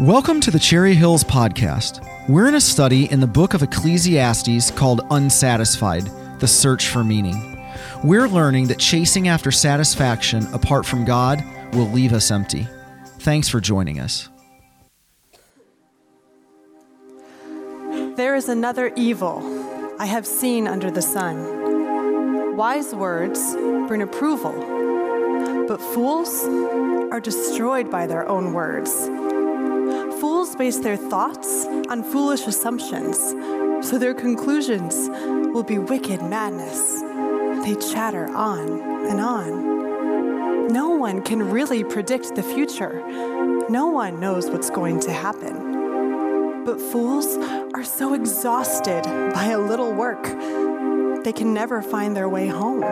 Welcome to the Cherry Hills Podcast. We're in a study in the book of Ecclesiastes called Unsatisfied The Search for Meaning. We're learning that chasing after satisfaction apart from God will leave us empty. Thanks for joining us. There is another evil I have seen under the sun. Wise words bring approval, but fools are destroyed by their own words. Base their thoughts on foolish assumptions, so their conclusions will be wicked madness. They chatter on and on. No one can really predict the future. No one knows what's going to happen. But fools are so exhausted by a little work, they can never find their way home.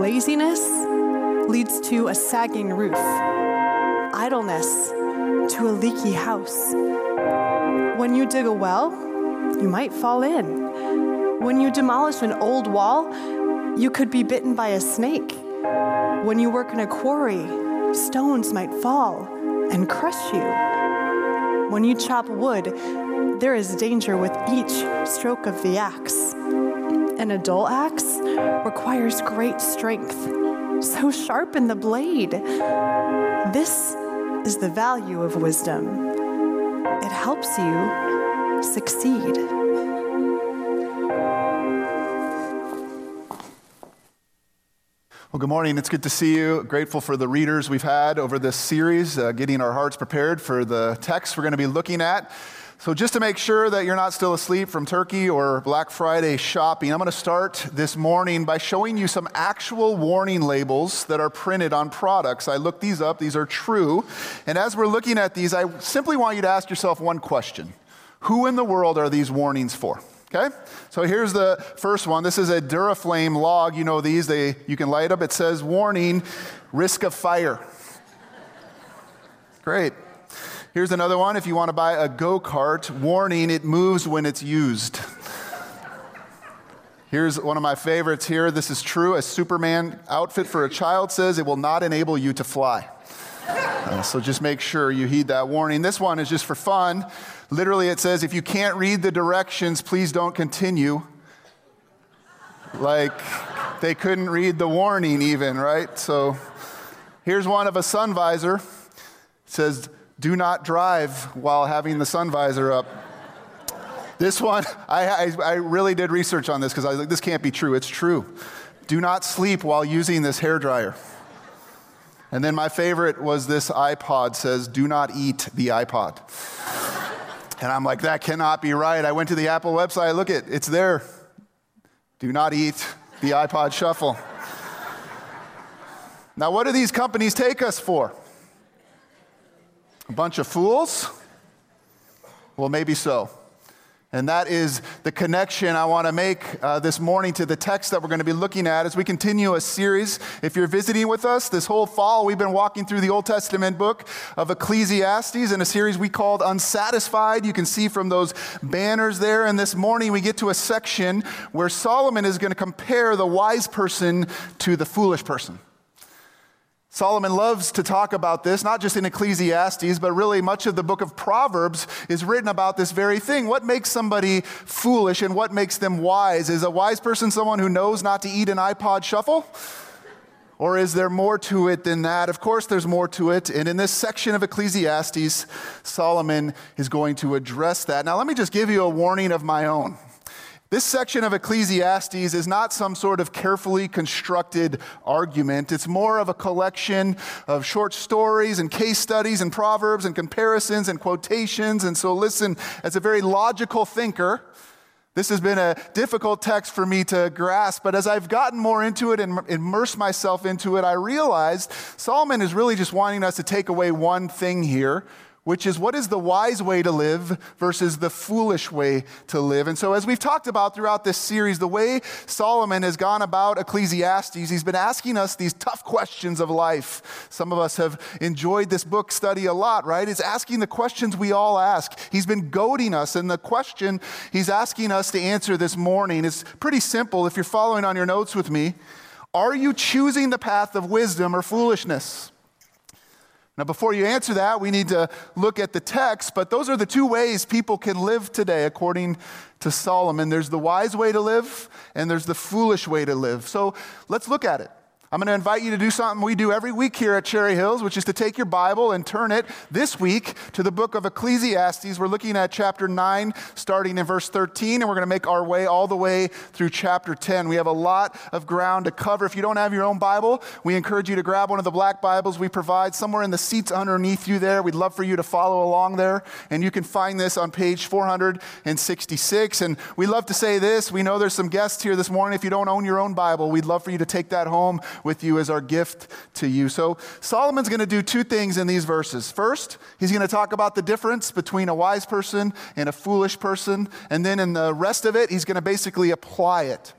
Laziness leads to a sagging roof. Idleness to a leaky house. When you dig a well, you might fall in. When you demolish an old wall, you could be bitten by a snake. When you work in a quarry, stones might fall and crush you. When you chop wood, there is danger with each stroke of the axe. An dull axe requires great strength, so sharpen the blade. This is the value of wisdom. It helps you succeed. Well, good morning. It's good to see you. Grateful for the readers we've had over this series, uh, getting our hearts prepared for the text we're going to be looking at. So, just to make sure that you're not still asleep from turkey or Black Friday shopping, I'm going to start this morning by showing you some actual warning labels that are printed on products. I looked these up, these are true. And as we're looking at these, I simply want you to ask yourself one question Who in the world are these warnings for? Okay? So here's the first one. This is a Duraflame log. You know these, they, you can light up. It says, warning, risk of fire. Great. Here's another one. If you want to buy a go kart, warning, it moves when it's used. Here's one of my favorites here. This is true. A Superman outfit for a child says it will not enable you to fly. Uh, so just make sure you heed that warning. This one is just for fun. Literally, it says if you can't read the directions, please don't continue. Like they couldn't read the warning, even, right? So here's one of a sun visor. It says, do not drive while having the sun visor up. This one, I, I, I really did research on this because I was like, this can't be true. It's true. Do not sleep while using this hair dryer. And then my favorite was this iPod says, do not eat the iPod. And I'm like, that cannot be right. I went to the Apple website, look at it's there. Do not eat the iPod shuffle. Now, what do these companies take us for? A bunch of fools? Well, maybe so. And that is the connection I want to make uh, this morning to the text that we're going to be looking at as we continue a series. If you're visiting with us this whole fall, we've been walking through the Old Testament book of Ecclesiastes in a series we called Unsatisfied. You can see from those banners there. And this morning we get to a section where Solomon is going to compare the wise person to the foolish person. Solomon loves to talk about this, not just in Ecclesiastes, but really much of the book of Proverbs is written about this very thing. What makes somebody foolish and what makes them wise? Is a wise person someone who knows not to eat an iPod shuffle? Or is there more to it than that? Of course, there's more to it. And in this section of Ecclesiastes, Solomon is going to address that. Now, let me just give you a warning of my own. This section of Ecclesiastes is not some sort of carefully constructed argument. It's more of a collection of short stories and case studies and proverbs and comparisons and quotations. And so, listen, as a very logical thinker, this has been a difficult text for me to grasp, but as I've gotten more into it and immersed myself into it, I realized Solomon is really just wanting us to take away one thing here, which is what is the wise way to live versus the foolish way to live. And so, as we've talked about throughout this series, the way Solomon has gone about Ecclesiastes, he's been asking us these tough questions of life. Some of us have enjoyed this book study a lot, right? It's asking the questions we all ask. He's been goading us, and the question he's asking us to answer this morning is pretty simple. If you're following on your notes with me, are you choosing the path of wisdom or foolishness? Now, before you answer that, we need to look at the text, but those are the two ways people can live today, according to Solomon. There's the wise way to live, and there's the foolish way to live. So let's look at it. I'm going to invite you to do something we do every week here at Cherry Hills, which is to take your Bible and turn it this week to the book of Ecclesiastes. We're looking at chapter 9, starting in verse 13, and we're going to make our way all the way through chapter 10. We have a lot of ground to cover. If you don't have your own Bible, we encourage you to grab one of the black Bibles we provide somewhere in the seats underneath you there. We'd love for you to follow along there, and you can find this on page 466. And we love to say this we know there's some guests here this morning. If you don't own your own Bible, we'd love for you to take that home with you as our gift to you. So, Solomon's going to do two things in these verses. First, he's going to talk about the difference between a wise person and a foolish person. And then in the rest of it, he's going to basically apply it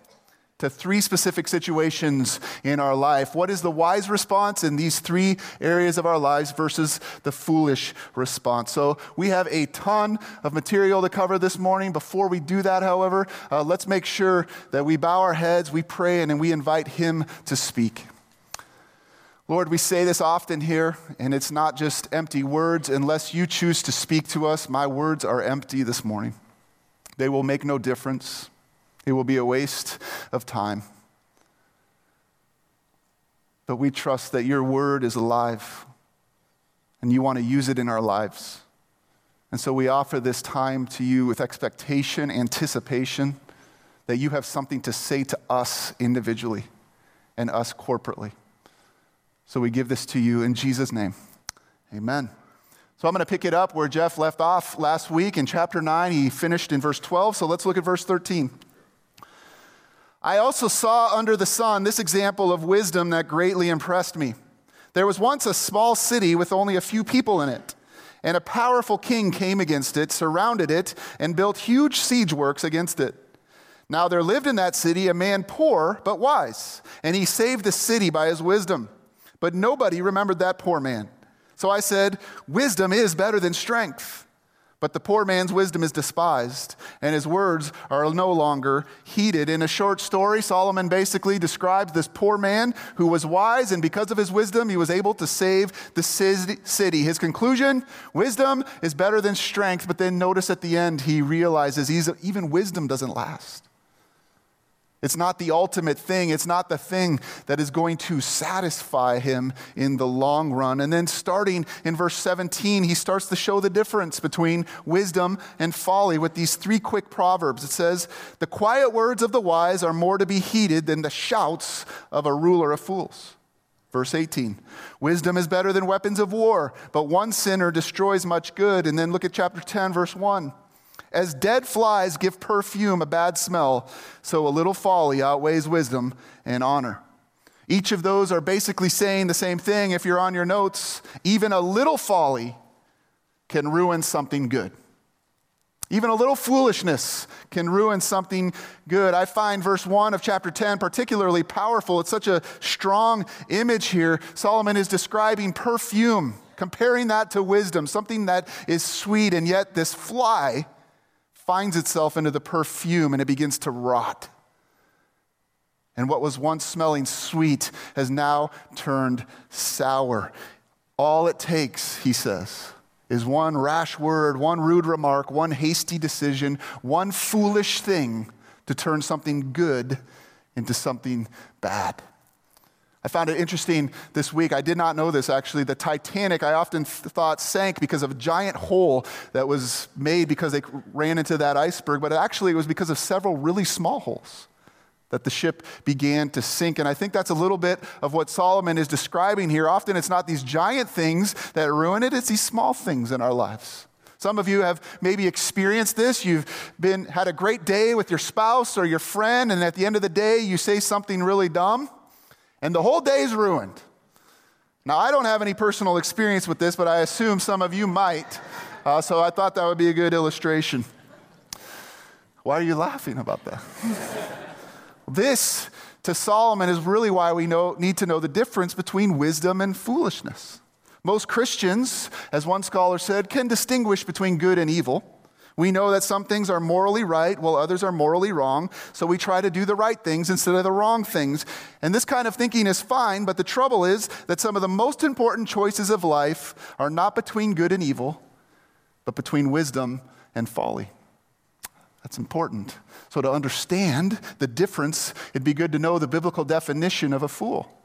to three specific situations in our life. What is the wise response in these three areas of our lives versus the foolish response? So, we have a ton of material to cover this morning. Before we do that, however, uh, let's make sure that we bow our heads, we pray, and then we invite Him to speak. Lord, we say this often here, and it's not just empty words. Unless you choose to speak to us, my words are empty this morning. They will make no difference. It will be a waste of time. But we trust that your word is alive and you want to use it in our lives. And so we offer this time to you with expectation, anticipation that you have something to say to us individually and us corporately. So we give this to you in Jesus' name. Amen. So I'm going to pick it up where Jeff left off last week in chapter 9. He finished in verse 12. So let's look at verse 13. I also saw under the sun this example of wisdom that greatly impressed me. There was once a small city with only a few people in it, and a powerful king came against it, surrounded it, and built huge siege works against it. Now there lived in that city a man poor but wise, and he saved the city by his wisdom. But nobody remembered that poor man. So I said, Wisdom is better than strength. But the poor man's wisdom is despised, and his words are no longer heeded. In a short story, Solomon basically describes this poor man who was wise, and because of his wisdom, he was able to save the city. His conclusion wisdom is better than strength, but then notice at the end, he realizes even wisdom doesn't last. It's not the ultimate thing. It's not the thing that is going to satisfy him in the long run. And then, starting in verse 17, he starts to show the difference between wisdom and folly with these three quick proverbs. It says, The quiet words of the wise are more to be heeded than the shouts of a ruler of fools. Verse 18, wisdom is better than weapons of war, but one sinner destroys much good. And then look at chapter 10, verse 1. As dead flies give perfume a bad smell, so a little folly outweighs wisdom and honor. Each of those are basically saying the same thing. If you're on your notes, even a little folly can ruin something good. Even a little foolishness can ruin something good. I find verse 1 of chapter 10 particularly powerful. It's such a strong image here. Solomon is describing perfume, comparing that to wisdom, something that is sweet, and yet this fly finds itself into the perfume and it begins to rot. And what was once smelling sweet has now turned sour. All it takes, he says, is one rash word, one rude remark, one hasty decision, one foolish thing to turn something good into something bad. I found it interesting this week. I did not know this actually. The Titanic, I often thought, sank because of a giant hole that was made because they ran into that iceberg, but actually it was because of several really small holes that the ship began to sink. And I think that's a little bit of what Solomon is describing here. Often it's not these giant things that ruin it, it's these small things in our lives. Some of you have maybe experienced this. You've been had a great day with your spouse or your friend, and at the end of the day, you say something really dumb and the whole day's ruined. Now, I don't have any personal experience with this, but I assume some of you might. Uh, so I thought that would be a good illustration. Why are you laughing about that? this, to Solomon, is really why we know, need to know the difference between wisdom and foolishness. Most Christians, as one scholar said, can distinguish between good and evil. We know that some things are morally right while others are morally wrong, so we try to do the right things instead of the wrong things. And this kind of thinking is fine, but the trouble is that some of the most important choices of life are not between good and evil, but between wisdom and folly. That's important. So, to understand the difference, it'd be good to know the biblical definition of a fool.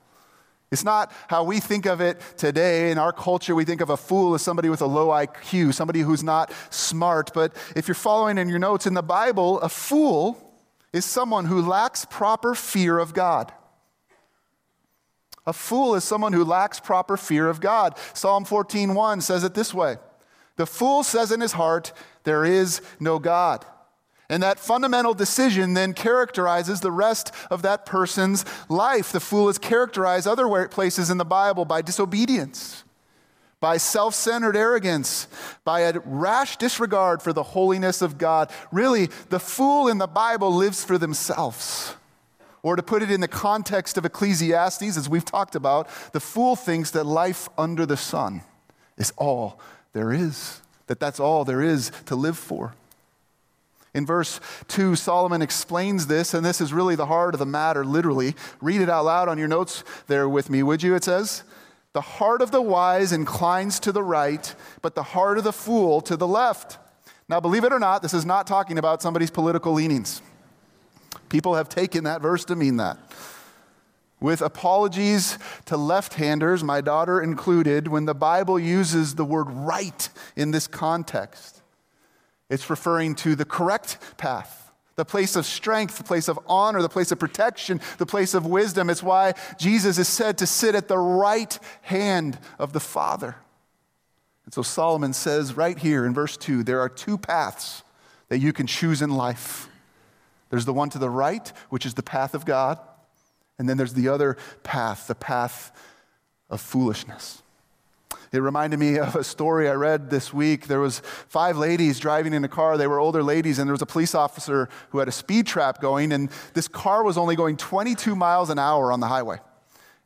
It's not how we think of it today. In our culture, we think of a fool as somebody with a low IQ, somebody who's not smart. But if you're following in your notes in the Bible, a fool is someone who lacks proper fear of God. A fool is someone who lacks proper fear of God. Psalm 14:1 says it this way: "The fool says in his heart, there is no God." And that fundamental decision then characterizes the rest of that person's life. The fool is characterized other places in the Bible by disobedience, by self centered arrogance, by a rash disregard for the holiness of God. Really, the fool in the Bible lives for themselves. Or to put it in the context of Ecclesiastes, as we've talked about, the fool thinks that life under the sun is all there is, that that's all there is to live for. In verse 2, Solomon explains this, and this is really the heart of the matter, literally. Read it out loud on your notes there with me, would you? It says, The heart of the wise inclines to the right, but the heart of the fool to the left. Now, believe it or not, this is not talking about somebody's political leanings. People have taken that verse to mean that. With apologies to left handers, my daughter included, when the Bible uses the word right in this context, it's referring to the correct path, the place of strength, the place of honor, the place of protection, the place of wisdom. It's why Jesus is said to sit at the right hand of the Father. And so Solomon says right here in verse 2 there are two paths that you can choose in life. There's the one to the right, which is the path of God, and then there's the other path, the path of foolishness. It reminded me of a story I read this week. There was five ladies driving in a car. They were older ladies, and there was a police officer who had a speed trap going, and this car was only going 22 miles an hour on the highway.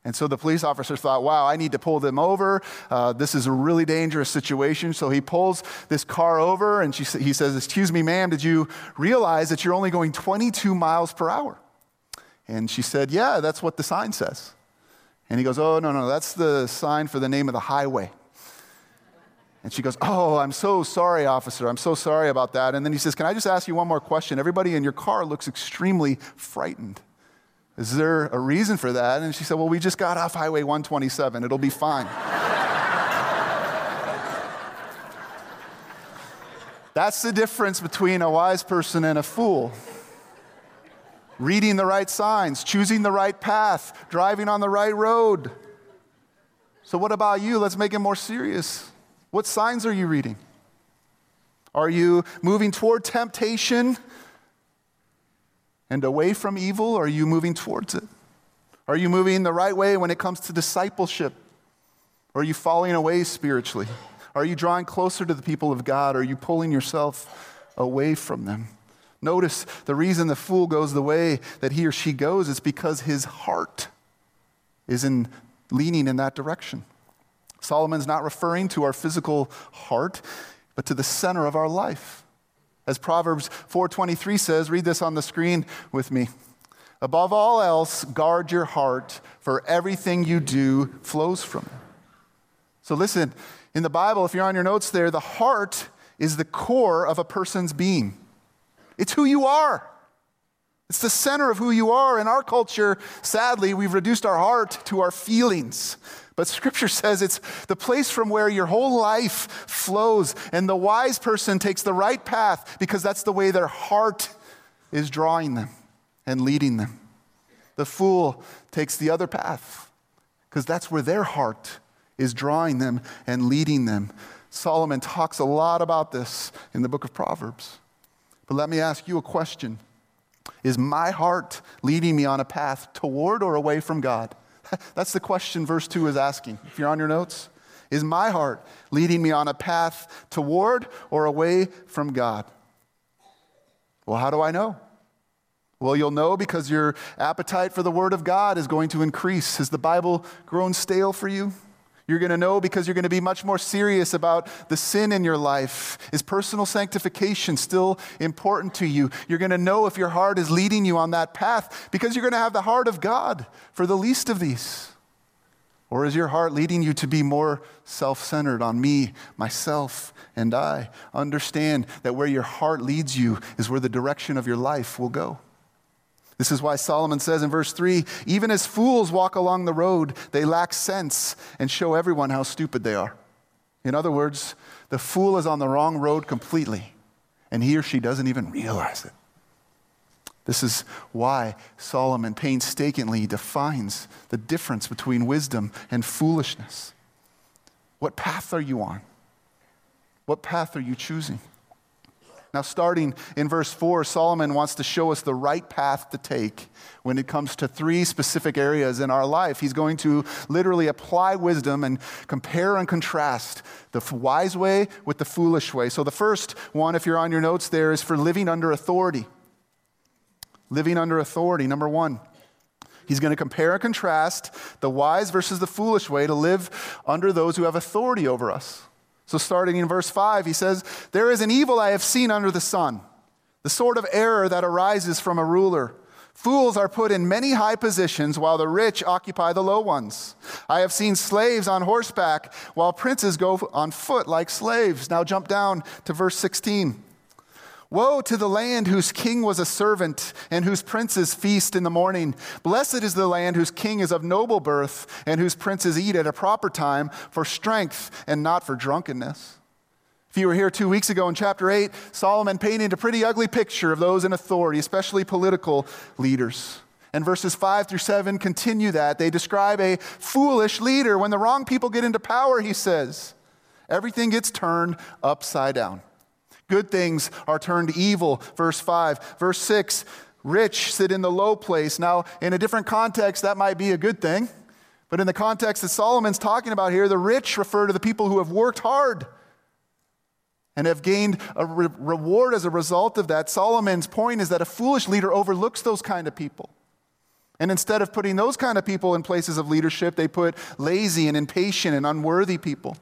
And so the police officer thought, wow, I need to pull them over. Uh, this is a really dangerous situation. So he pulls this car over and she, he says, Excuse me, ma'am, did you realize that you're only going 22 miles per hour? And she said, Yeah, that's what the sign says. And he goes, Oh, no, no, that's the sign for the name of the highway. And she goes, Oh, I'm so sorry, officer. I'm so sorry about that. And then he says, Can I just ask you one more question? Everybody in your car looks extremely frightened. Is there a reason for that? And she said, Well, we just got off Highway 127. It'll be fine. That's the difference between a wise person and a fool reading the right signs, choosing the right path, driving on the right road. So, what about you? Let's make it more serious. What signs are you reading? Are you moving toward temptation and away from evil? Or are you moving towards it? Are you moving the right way when it comes to discipleship? Or are you falling away spiritually? Are you drawing closer to the people of God? Or are you pulling yourself away from them? Notice the reason the fool goes the way that he or she goes is because his heart is in leaning in that direction. Solomon's not referring to our physical heart, but to the center of our life. As Proverbs 4:23 says, read this on the screen with me. Above all else, guard your heart, for everything you do flows from it. So listen, in the Bible, if you're on your notes there, the heart is the core of a person's being. It's who you are. It's the center of who you are. In our culture, sadly, we've reduced our heart to our feelings. But scripture says it's the place from where your whole life flows. And the wise person takes the right path because that's the way their heart is drawing them and leading them. The fool takes the other path because that's where their heart is drawing them and leading them. Solomon talks a lot about this in the book of Proverbs. But let me ask you a question Is my heart leading me on a path toward or away from God? That's the question verse 2 is asking. If you're on your notes, is my heart leading me on a path toward or away from God? Well, how do I know? Well, you'll know because your appetite for the Word of God is going to increase. Has the Bible grown stale for you? You're going to know because you're going to be much more serious about the sin in your life. Is personal sanctification still important to you? You're going to know if your heart is leading you on that path because you're going to have the heart of God for the least of these. Or is your heart leading you to be more self centered on me, myself, and I? Understand that where your heart leads you is where the direction of your life will go. This is why Solomon says in verse 3 even as fools walk along the road, they lack sense and show everyone how stupid they are. In other words, the fool is on the wrong road completely, and he or she doesn't even realize it. This is why Solomon painstakingly defines the difference between wisdom and foolishness. What path are you on? What path are you choosing? Now, starting in verse 4, Solomon wants to show us the right path to take when it comes to three specific areas in our life. He's going to literally apply wisdom and compare and contrast the wise way with the foolish way. So, the first one, if you're on your notes there, is for living under authority. Living under authority, number one. He's going to compare and contrast the wise versus the foolish way to live under those who have authority over us. So, starting in verse 5, he says, There is an evil I have seen under the sun, the sort of error that arises from a ruler. Fools are put in many high positions while the rich occupy the low ones. I have seen slaves on horseback while princes go on foot like slaves. Now, jump down to verse 16. Woe to the land whose king was a servant and whose princes feast in the morning. Blessed is the land whose king is of noble birth and whose princes eat at a proper time for strength and not for drunkenness. If you were here two weeks ago in chapter 8, Solomon painted a pretty ugly picture of those in authority, especially political leaders. And verses 5 through 7 continue that. They describe a foolish leader. When the wrong people get into power, he says, everything gets turned upside down. Good things are turned evil, verse 5. Verse 6, rich sit in the low place. Now, in a different context, that might be a good thing. But in the context that Solomon's talking about here, the rich refer to the people who have worked hard and have gained a re- reward as a result of that. Solomon's point is that a foolish leader overlooks those kind of people. And instead of putting those kind of people in places of leadership, they put lazy and impatient and unworthy people.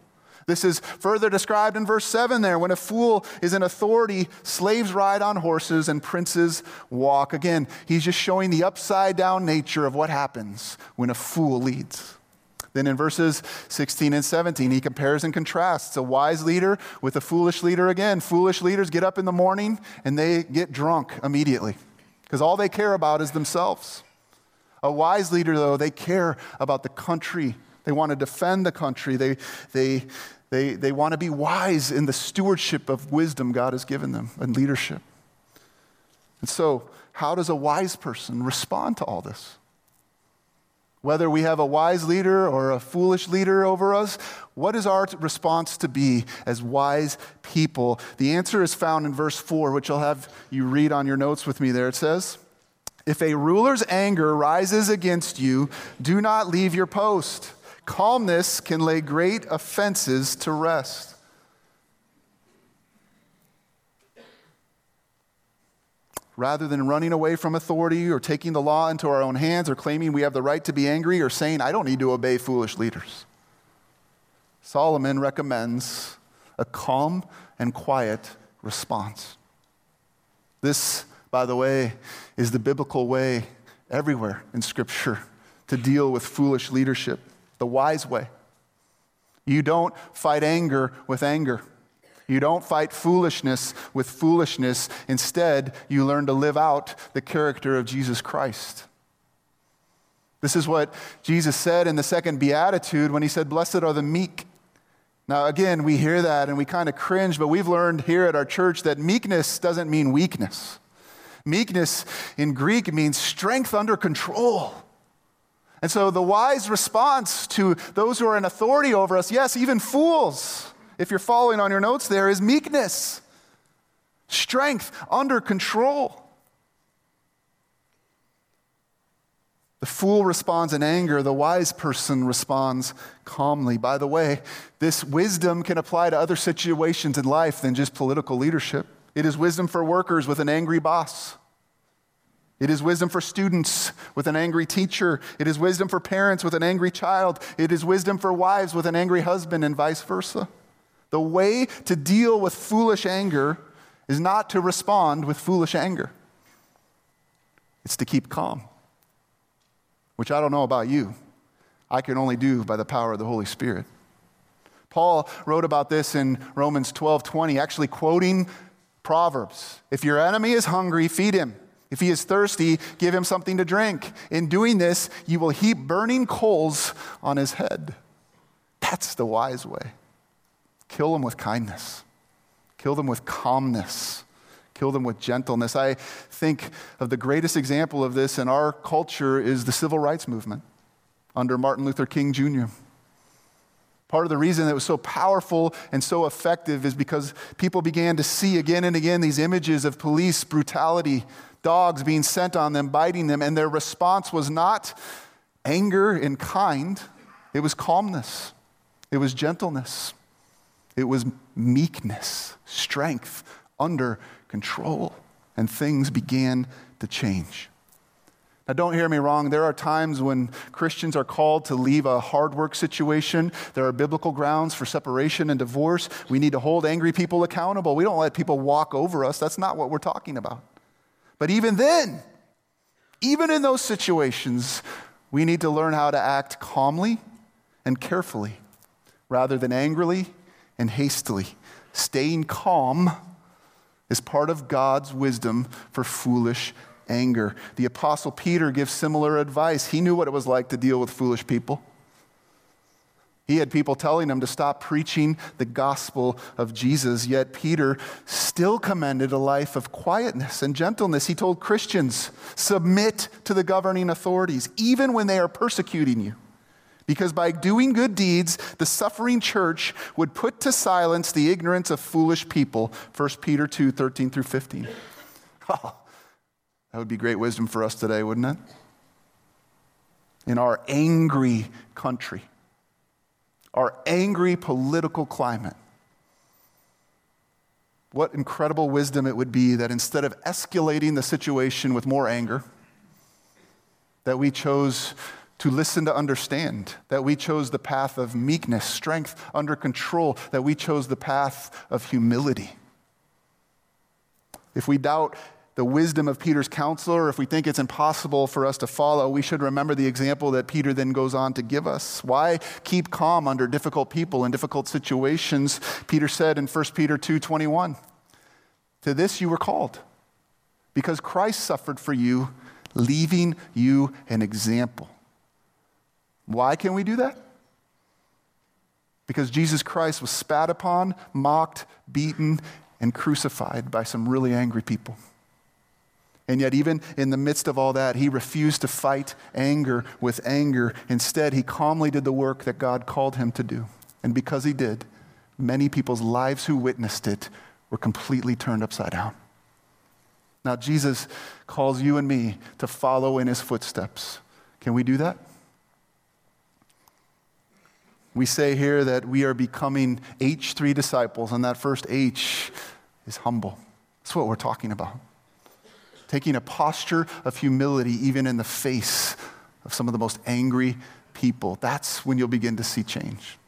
This is further described in verse 7 there. When a fool is in authority, slaves ride on horses and princes walk. Again, he's just showing the upside down nature of what happens when a fool leads. Then in verses 16 and 17, he compares and contrasts a wise leader with a foolish leader again. Foolish leaders get up in the morning and they get drunk immediately because all they care about is themselves. A wise leader, though, they care about the country they want to defend the country. They, they, they, they want to be wise in the stewardship of wisdom God has given them and leadership. And so, how does a wise person respond to all this? Whether we have a wise leader or a foolish leader over us, what is our response to be as wise people? The answer is found in verse 4, which I'll have you read on your notes with me there. It says, If a ruler's anger rises against you, do not leave your post. Calmness can lay great offenses to rest. Rather than running away from authority or taking the law into our own hands or claiming we have the right to be angry or saying, I don't need to obey foolish leaders, Solomon recommends a calm and quiet response. This, by the way, is the biblical way everywhere in Scripture to deal with foolish leadership the wise way. You don't fight anger with anger. You don't fight foolishness with foolishness. Instead, you learn to live out the character of Jesus Christ. This is what Jesus said in the second beatitude when he said, Blessed are the meek. Now, again, we hear that and we kind of cringe, but we've learned here at our church that meekness doesn't mean weakness. Meekness in Greek means strength under control. And so the wise response to those who are in authority over us, yes, even fools, if you're following on your notes there, is meekness, strength under control. The fool responds in anger, the wise person responds calmly. By the way, this wisdom can apply to other situations in life than just political leadership. It is wisdom for workers with an angry boss. It is wisdom for students with an angry teacher. It is wisdom for parents with an angry child. It is wisdom for wives with an angry husband, and vice versa. The way to deal with foolish anger is not to respond with foolish anger, it's to keep calm, which I don't know about you. I can only do by the power of the Holy Spirit. Paul wrote about this in Romans 12 20, actually quoting Proverbs. If your enemy is hungry, feed him. If he is thirsty, give him something to drink. In doing this, you will heap burning coals on his head. That's the wise way. Kill them with kindness, kill them with calmness, kill them with gentleness. I think of the greatest example of this in our culture is the civil rights movement under Martin Luther King Jr. Part of the reason it was so powerful and so effective is because people began to see again and again these images of police brutality, dogs being sent on them, biting them, and their response was not anger and kind, it was calmness, it was gentleness, it was meekness, strength under control, and things began to change. Now, don't hear me wrong. There are times when Christians are called to leave a hard work situation. There are biblical grounds for separation and divorce. We need to hold angry people accountable. We don't let people walk over us. That's not what we're talking about. But even then, even in those situations, we need to learn how to act calmly and carefully rather than angrily and hastily. Staying calm is part of God's wisdom for foolish anger. The Apostle Peter gives similar advice. He knew what it was like to deal with foolish people. He had people telling him to stop preaching the gospel of Jesus, yet Peter still commended a life of quietness and gentleness. He told Christians, submit to the governing authorities, even when they are persecuting you. Because by doing good deeds, the suffering church would put to silence the ignorance of foolish people. 1 Peter 2 13 through 15. Oh, that would be great wisdom for us today, wouldn't it? In our angry country, our angry political climate. What incredible wisdom it would be that instead of escalating the situation with more anger, that we chose to listen to understand, that we chose the path of meekness, strength under control, that we chose the path of humility. If we doubt the wisdom of Peter's counselor, if we think it's impossible for us to follow, we should remember the example that Peter then goes on to give us. Why keep calm under difficult people and difficult situations? Peter said in 1 Peter 2:21, "To this you were called, because Christ suffered for you, leaving you an example." Why can we do that? Because Jesus Christ was spat upon, mocked, beaten, and crucified by some really angry people. And yet, even in the midst of all that, he refused to fight anger with anger. Instead, he calmly did the work that God called him to do. And because he did, many people's lives who witnessed it were completely turned upside down. Now, Jesus calls you and me to follow in his footsteps. Can we do that? We say here that we are becoming H3 disciples, and that first H is humble. That's what we're talking about taking a posture of humility even in the face of some of the most angry people. That's when you'll begin to see change.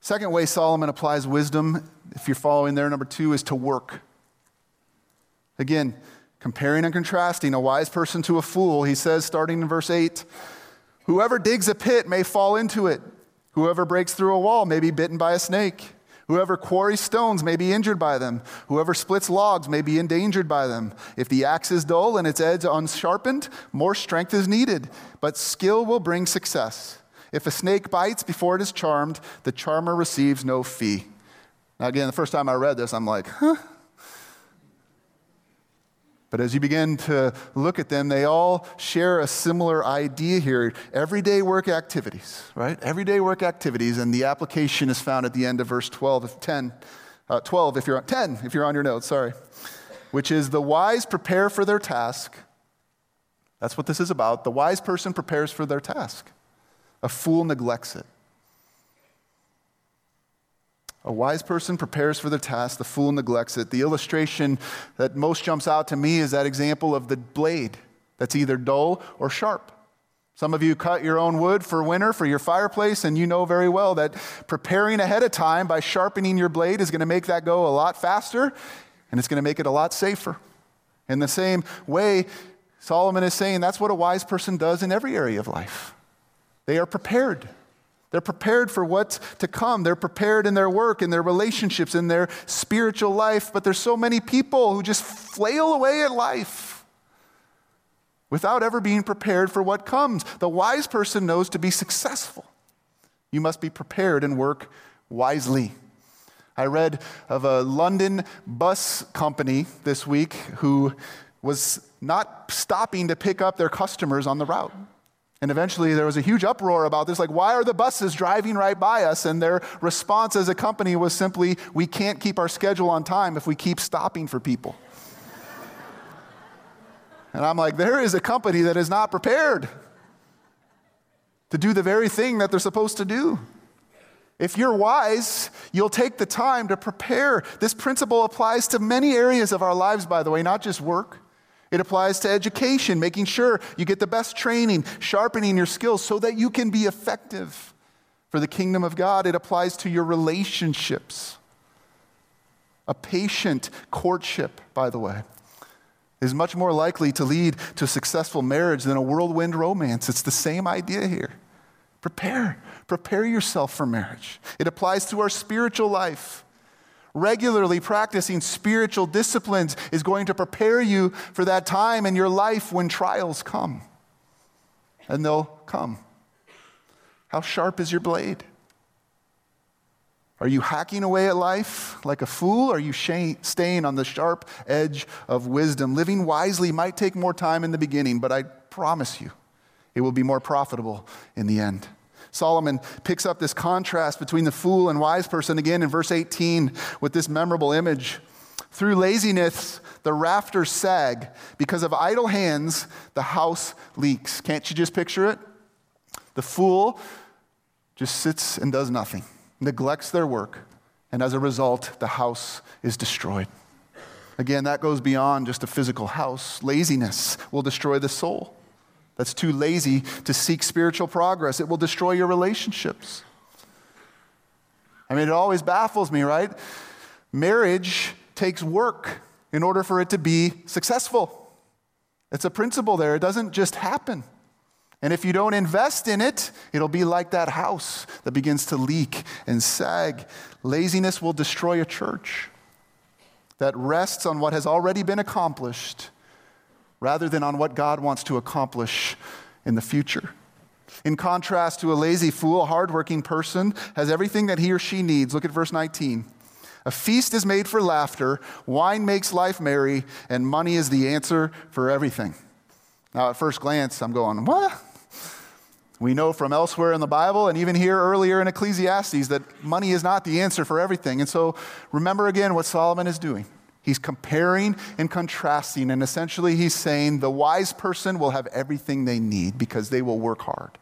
Second way Solomon applies wisdom, if you're following there, number two, is to work. Again, comparing and contrasting a wise person to a fool, he says, starting in verse 8, Whoever digs a pit may fall into it. Whoever breaks through a wall may be bitten by a snake. Whoever quarries stones may be injured by them. Whoever splits logs may be endangered by them. If the axe is dull and its edge unsharpened, more strength is needed, but skill will bring success. If a snake bites before it is charmed, the charmer receives no fee. Now, again, the first time I read this, I'm like, huh? But as you begin to look at them, they all share a similar idea here everyday work activities, right? Everyday work activities, and the application is found at the end of verse 12 of 10. Uh, 12 if you're on 10 if you're on your notes sorry which is the wise prepare for their task that's what this is about the wise person prepares for their task a fool neglects it A wise person prepares for the task, the fool neglects it. The illustration that most jumps out to me is that example of the blade that's either dull or sharp. Some of you cut your own wood for winter for your fireplace, and you know very well that preparing ahead of time by sharpening your blade is going to make that go a lot faster and it's going to make it a lot safer. In the same way, Solomon is saying that's what a wise person does in every area of life. They are prepared. They're prepared for what's to come. They're prepared in their work, in their relationships, in their spiritual life. But there's so many people who just flail away at life without ever being prepared for what comes. The wise person knows to be successful, you must be prepared and work wisely. I read of a London bus company this week who was not stopping to pick up their customers on the route. And eventually there was a huge uproar about this like, why are the buses driving right by us? And their response as a company was simply, we can't keep our schedule on time if we keep stopping for people. and I'm like, there is a company that is not prepared to do the very thing that they're supposed to do. If you're wise, you'll take the time to prepare. This principle applies to many areas of our lives, by the way, not just work. It applies to education, making sure you get the best training, sharpening your skills so that you can be effective for the kingdom of God. It applies to your relationships. A patient courtship, by the way, is much more likely to lead to a successful marriage than a whirlwind romance. It's the same idea here. Prepare. Prepare yourself for marriage. It applies to our spiritual life. Regularly practicing spiritual disciplines is going to prepare you for that time in your life when trials come. And they'll come. How sharp is your blade? Are you hacking away at life like a fool? Are you staying on the sharp edge of wisdom? Living wisely might take more time in the beginning, but I promise you, it will be more profitable in the end. Solomon picks up this contrast between the fool and wise person again in verse 18 with this memorable image. Through laziness, the rafters sag. Because of idle hands, the house leaks. Can't you just picture it? The fool just sits and does nothing, neglects their work, and as a result, the house is destroyed. Again, that goes beyond just a physical house. Laziness will destroy the soul that's too lazy to seek spiritual progress. It will destroy your relationships. I mean, it always baffles me, right? Marriage takes work in order for it to be successful. It's a principle there, it doesn't just happen. And if you don't invest in it, it'll be like that house that begins to leak and sag. Laziness will destroy a church that rests on what has already been accomplished rather than on what God wants to accomplish in the future. In contrast to a lazy fool, a hardworking person has everything that he or she needs. Look at verse 19. A feast is made for laughter, wine makes life merry, and money is the answer for everything. Now, at first glance, I'm going, what? We know from elsewhere in the Bible and even here earlier in Ecclesiastes that money is not the answer for everything. And so remember again what Solomon is doing. He's comparing and contrasting, and essentially he's saying the wise person will have everything they need because they will work hard.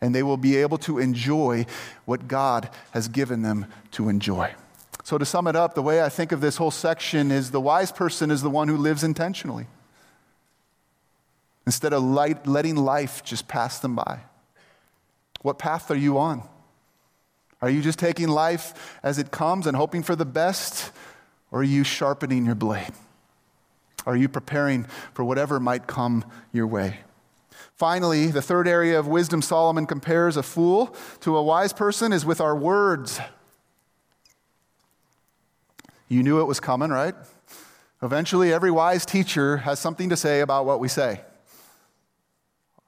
And they will be able to enjoy what God has given them to enjoy. So, to sum it up, the way I think of this whole section is the wise person is the one who lives intentionally instead of light, letting life just pass them by. What path are you on? Are you just taking life as it comes and hoping for the best? Or are you sharpening your blade? Are you preparing for whatever might come your way? Finally, the third area of wisdom Solomon compares a fool to a wise person is with our words. You knew it was coming, right? Eventually, every wise teacher has something to say about what we say.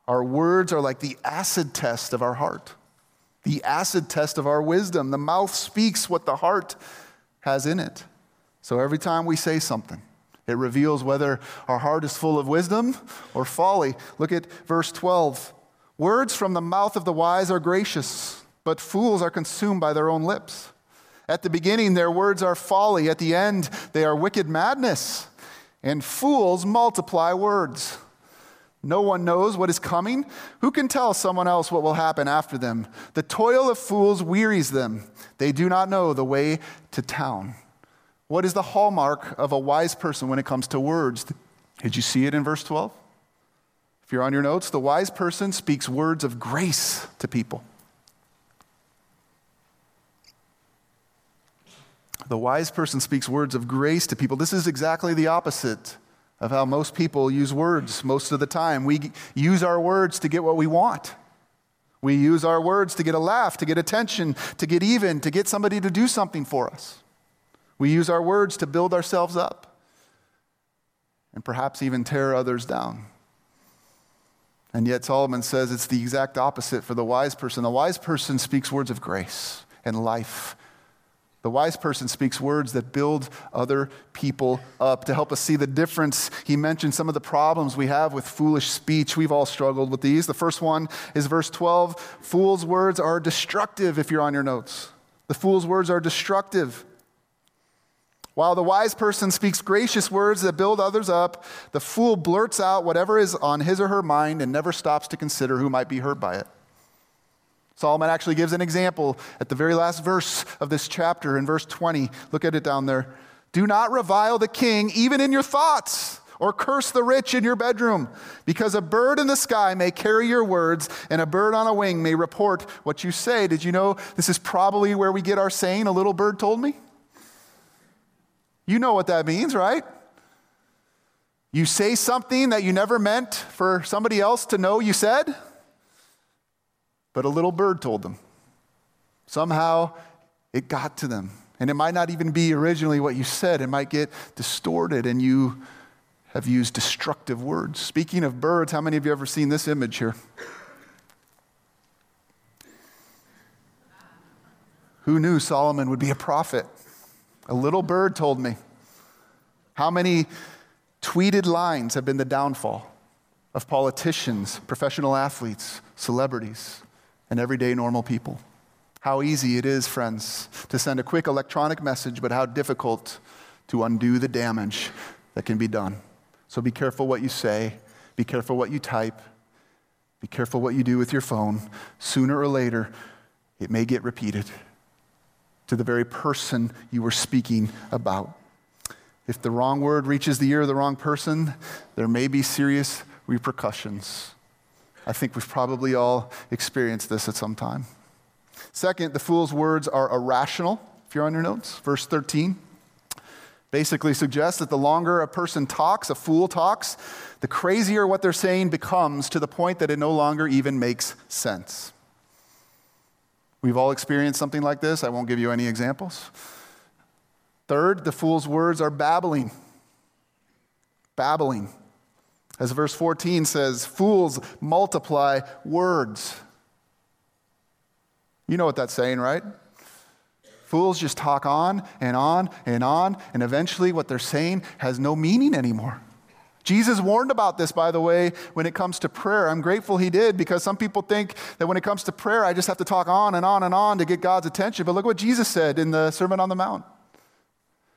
Our words are like the acid test of our heart, the acid test of our wisdom. The mouth speaks what the heart has in it. So every time we say something, it reveals whether our heart is full of wisdom or folly. Look at verse 12. Words from the mouth of the wise are gracious, but fools are consumed by their own lips. At the beginning, their words are folly. At the end, they are wicked madness. And fools multiply words. No one knows what is coming. Who can tell someone else what will happen after them? The toil of fools wearies them. They do not know the way to town. What is the hallmark of a wise person when it comes to words? Did you see it in verse 12? If you're on your notes, the wise person speaks words of grace to people. The wise person speaks words of grace to people. This is exactly the opposite of how most people use words most of the time. We use our words to get what we want. We use our words to get a laugh, to get attention, to get even, to get somebody to do something for us. We use our words to build ourselves up and perhaps even tear others down. And yet, Solomon says it's the exact opposite for the wise person. The wise person speaks words of grace and life the wise person speaks words that build other people up to help us see the difference. He mentioned some of the problems we have with foolish speech. We've all struggled with these. The first one is verse 12 Fool's words are destructive, if you're on your notes. The fool's words are destructive. While the wise person speaks gracious words that build others up, the fool blurts out whatever is on his or her mind and never stops to consider who might be hurt by it. Solomon actually gives an example at the very last verse of this chapter in verse 20. Look at it down there. Do not revile the king, even in your thoughts, or curse the rich in your bedroom, because a bird in the sky may carry your words, and a bird on a wing may report what you say. Did you know this is probably where we get our saying, a little bird told me? You know what that means, right? You say something that you never meant for somebody else to know you said but a little bird told them. Somehow it got to them. And it might not even be originally what you said, it might get distorted, and you have used destructive words. Speaking of birds, how many of you ever seen this image here? Who knew Solomon would be a prophet? A little bird told me. How many tweeted lines have been the downfall of politicians, professional athletes, celebrities? and everyday normal people. How easy it is, friends, to send a quick electronic message, but how difficult to undo the damage that can be done. So be careful what you say, be careful what you type, be careful what you do with your phone. Sooner or later, it may get repeated to the very person you were speaking about. If the wrong word reaches the ear of the wrong person, there may be serious repercussions. I think we've probably all experienced this at some time. Second, the fool's words are irrational. If you're on your notes, verse 13 basically suggests that the longer a person talks, a fool talks, the crazier what they're saying becomes to the point that it no longer even makes sense. We've all experienced something like this. I won't give you any examples. Third, the fool's words are babbling. Babbling. As verse 14 says, fools multiply words. You know what that's saying, right? Fools just talk on and on and on, and eventually what they're saying has no meaning anymore. Jesus warned about this, by the way, when it comes to prayer. I'm grateful he did because some people think that when it comes to prayer, I just have to talk on and on and on to get God's attention. But look what Jesus said in the Sermon on the Mount.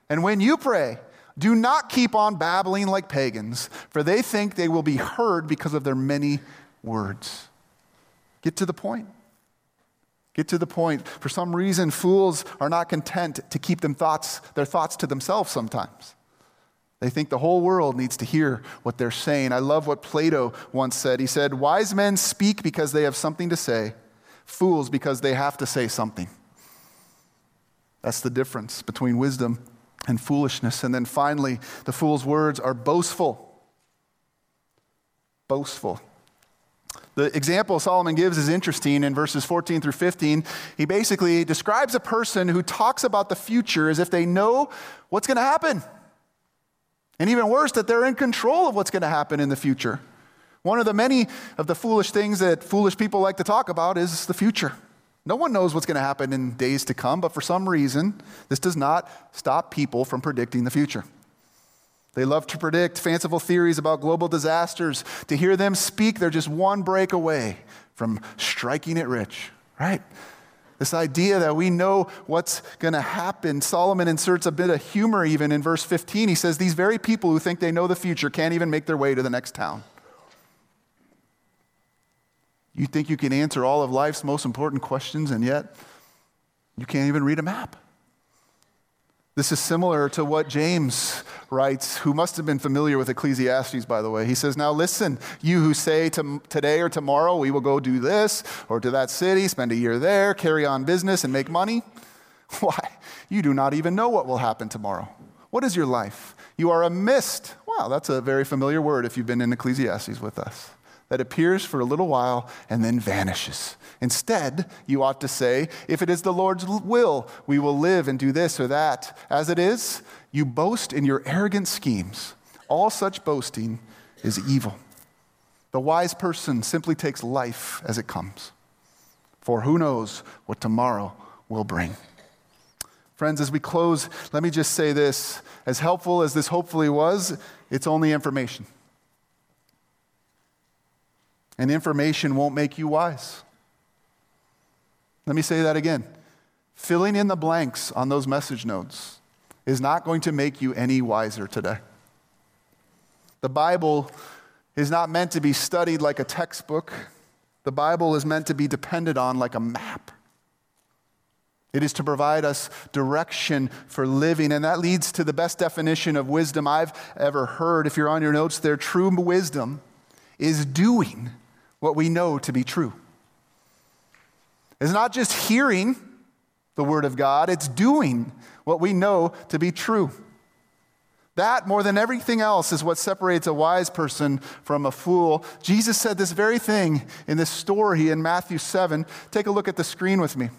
And when you pray, do not keep on babbling like pagans, for they think they will be heard because of their many words. Get to the point. Get to the point. For some reason, fools are not content to keep them thoughts, their thoughts to themselves sometimes. They think the whole world needs to hear what they're saying. I love what Plato once said. He said, Wise men speak because they have something to say, fools because they have to say something. That's the difference between wisdom and foolishness. And then finally, the fool's words are boastful. Boastful. The example Solomon gives is interesting in verses 14 through 15. He basically describes a person who talks about the future as if they know what's going to happen. And even worse, that they're in control of what's going to happen in the future. One of the many of the foolish things that foolish people like to talk about is the future. No one knows what's going to happen in days to come, but for some reason, this does not stop people from predicting the future. They love to predict fanciful theories about global disasters. To hear them speak, they're just one break away from striking it rich, right? This idea that we know what's going to happen. Solomon inserts a bit of humor even in verse 15. He says, These very people who think they know the future can't even make their way to the next town. You think you can answer all of life's most important questions, and yet you can't even read a map. This is similar to what James writes, who must have been familiar with Ecclesiastes, by the way. He says, Now listen, you who say to, today or tomorrow we will go do this or to that city, spend a year there, carry on business, and make money. Why? You do not even know what will happen tomorrow. What is your life? You are a mist. Wow, that's a very familiar word if you've been in Ecclesiastes with us. That appears for a little while and then vanishes. Instead, you ought to say, if it is the Lord's will, we will live and do this or that. As it is, you boast in your arrogant schemes. All such boasting is evil. The wise person simply takes life as it comes. For who knows what tomorrow will bring. Friends, as we close, let me just say this. As helpful as this hopefully was, it's only information. And information won't make you wise. Let me say that again. Filling in the blanks on those message notes is not going to make you any wiser today. The Bible is not meant to be studied like a textbook, the Bible is meant to be depended on like a map. It is to provide us direction for living, and that leads to the best definition of wisdom I've ever heard. If you're on your notes there, true wisdom is doing what we know to be true. It's not just hearing the Word of God, it's doing what we know to be true. That, more than everything else, is what separates a wise person from a fool. Jesus said this very thing in this story in Matthew 7. Take a look at the screen with me.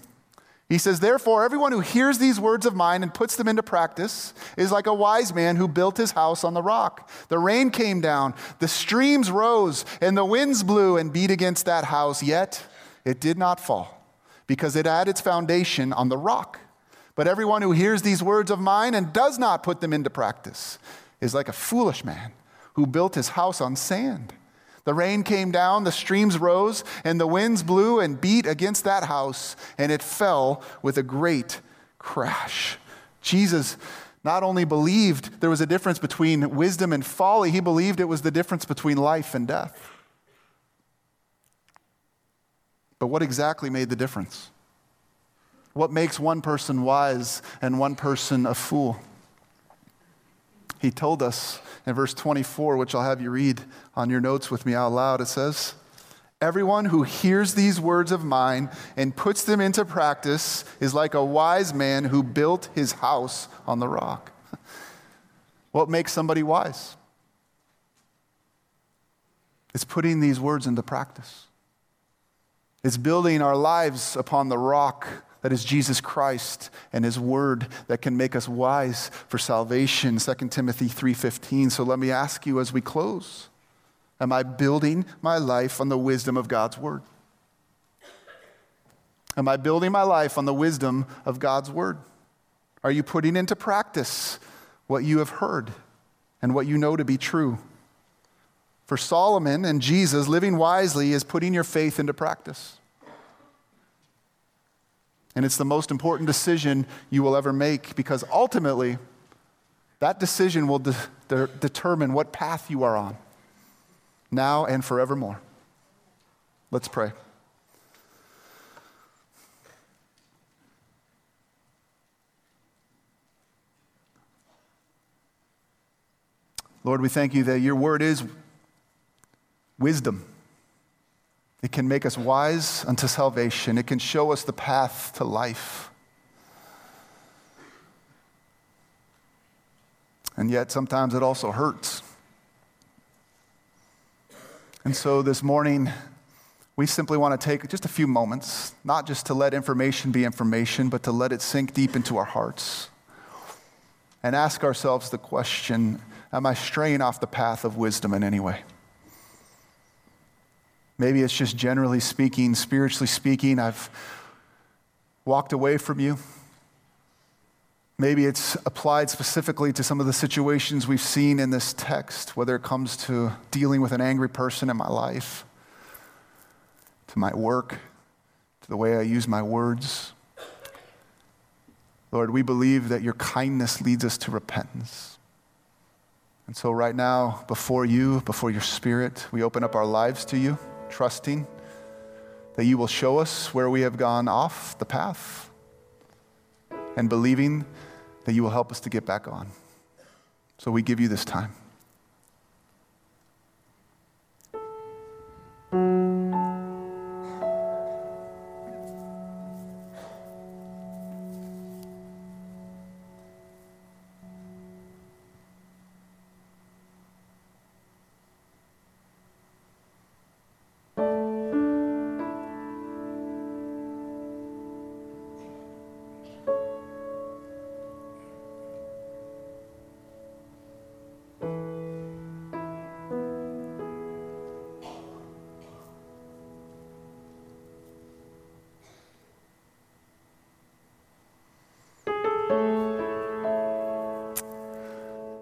He says, Therefore, everyone who hears these words of mine and puts them into practice is like a wise man who built his house on the rock. The rain came down, the streams rose, and the winds blew and beat against that house, yet it did not fall because it had its foundation on the rock. But everyone who hears these words of mine and does not put them into practice is like a foolish man who built his house on sand. The rain came down, the streams rose, and the winds blew and beat against that house, and it fell with a great crash. Jesus not only believed there was a difference between wisdom and folly, he believed it was the difference between life and death. But what exactly made the difference? What makes one person wise and one person a fool? He told us in verse 24, which I'll have you read on your notes with me out loud. It says, Everyone who hears these words of mine and puts them into practice is like a wise man who built his house on the rock. what makes somebody wise? It's putting these words into practice. It's building our lives upon the rock that is Jesus Christ and his word that can make us wise for salvation 2 Timothy 3:15 so let me ask you as we close am I building my life on the wisdom of God's word? Am I building my life on the wisdom of God's word? Are you putting into practice what you have heard and what you know to be true? For Solomon and Jesus, living wisely is putting your faith into practice. And it's the most important decision you will ever make because ultimately, that decision will de- de- determine what path you are on, now and forevermore. Let's pray. Lord, we thank you that your word is wisdom. It can make us wise unto salvation. It can show us the path to life. And yet, sometimes it also hurts. And so this morning, we simply want to take just a few moments, not just to let information be information, but to let it sink deep into our hearts and ask ourselves the question Am I straying off the path of wisdom in any way? Maybe it's just generally speaking, spiritually speaking, I've walked away from you. Maybe it's applied specifically to some of the situations we've seen in this text, whether it comes to dealing with an angry person in my life, to my work, to the way I use my words. Lord, we believe that your kindness leads us to repentance. And so, right now, before you, before your spirit, we open up our lives to you trusting that you will show us where we have gone off the path, and believing that you will help us to get back on. So we give you this time.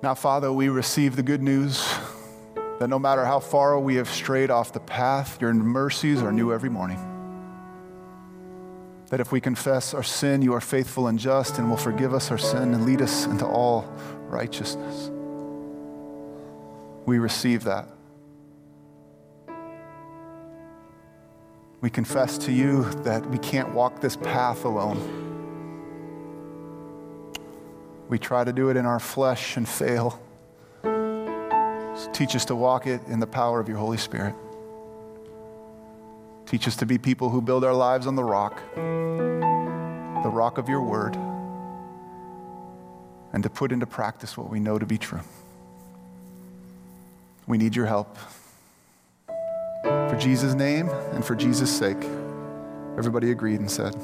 Now, Father, we receive the good news that no matter how far we have strayed off the path, your mercies are new every morning. That if we confess our sin, you are faithful and just and will forgive us our sin and lead us into all righteousness. We receive that. We confess to you that we can't walk this path alone. We try to do it in our flesh and fail. So teach us to walk it in the power of your Holy Spirit. Teach us to be people who build our lives on the rock, the rock of your word, and to put into practice what we know to be true. We need your help. For Jesus' name and for Jesus' sake, everybody agreed and said,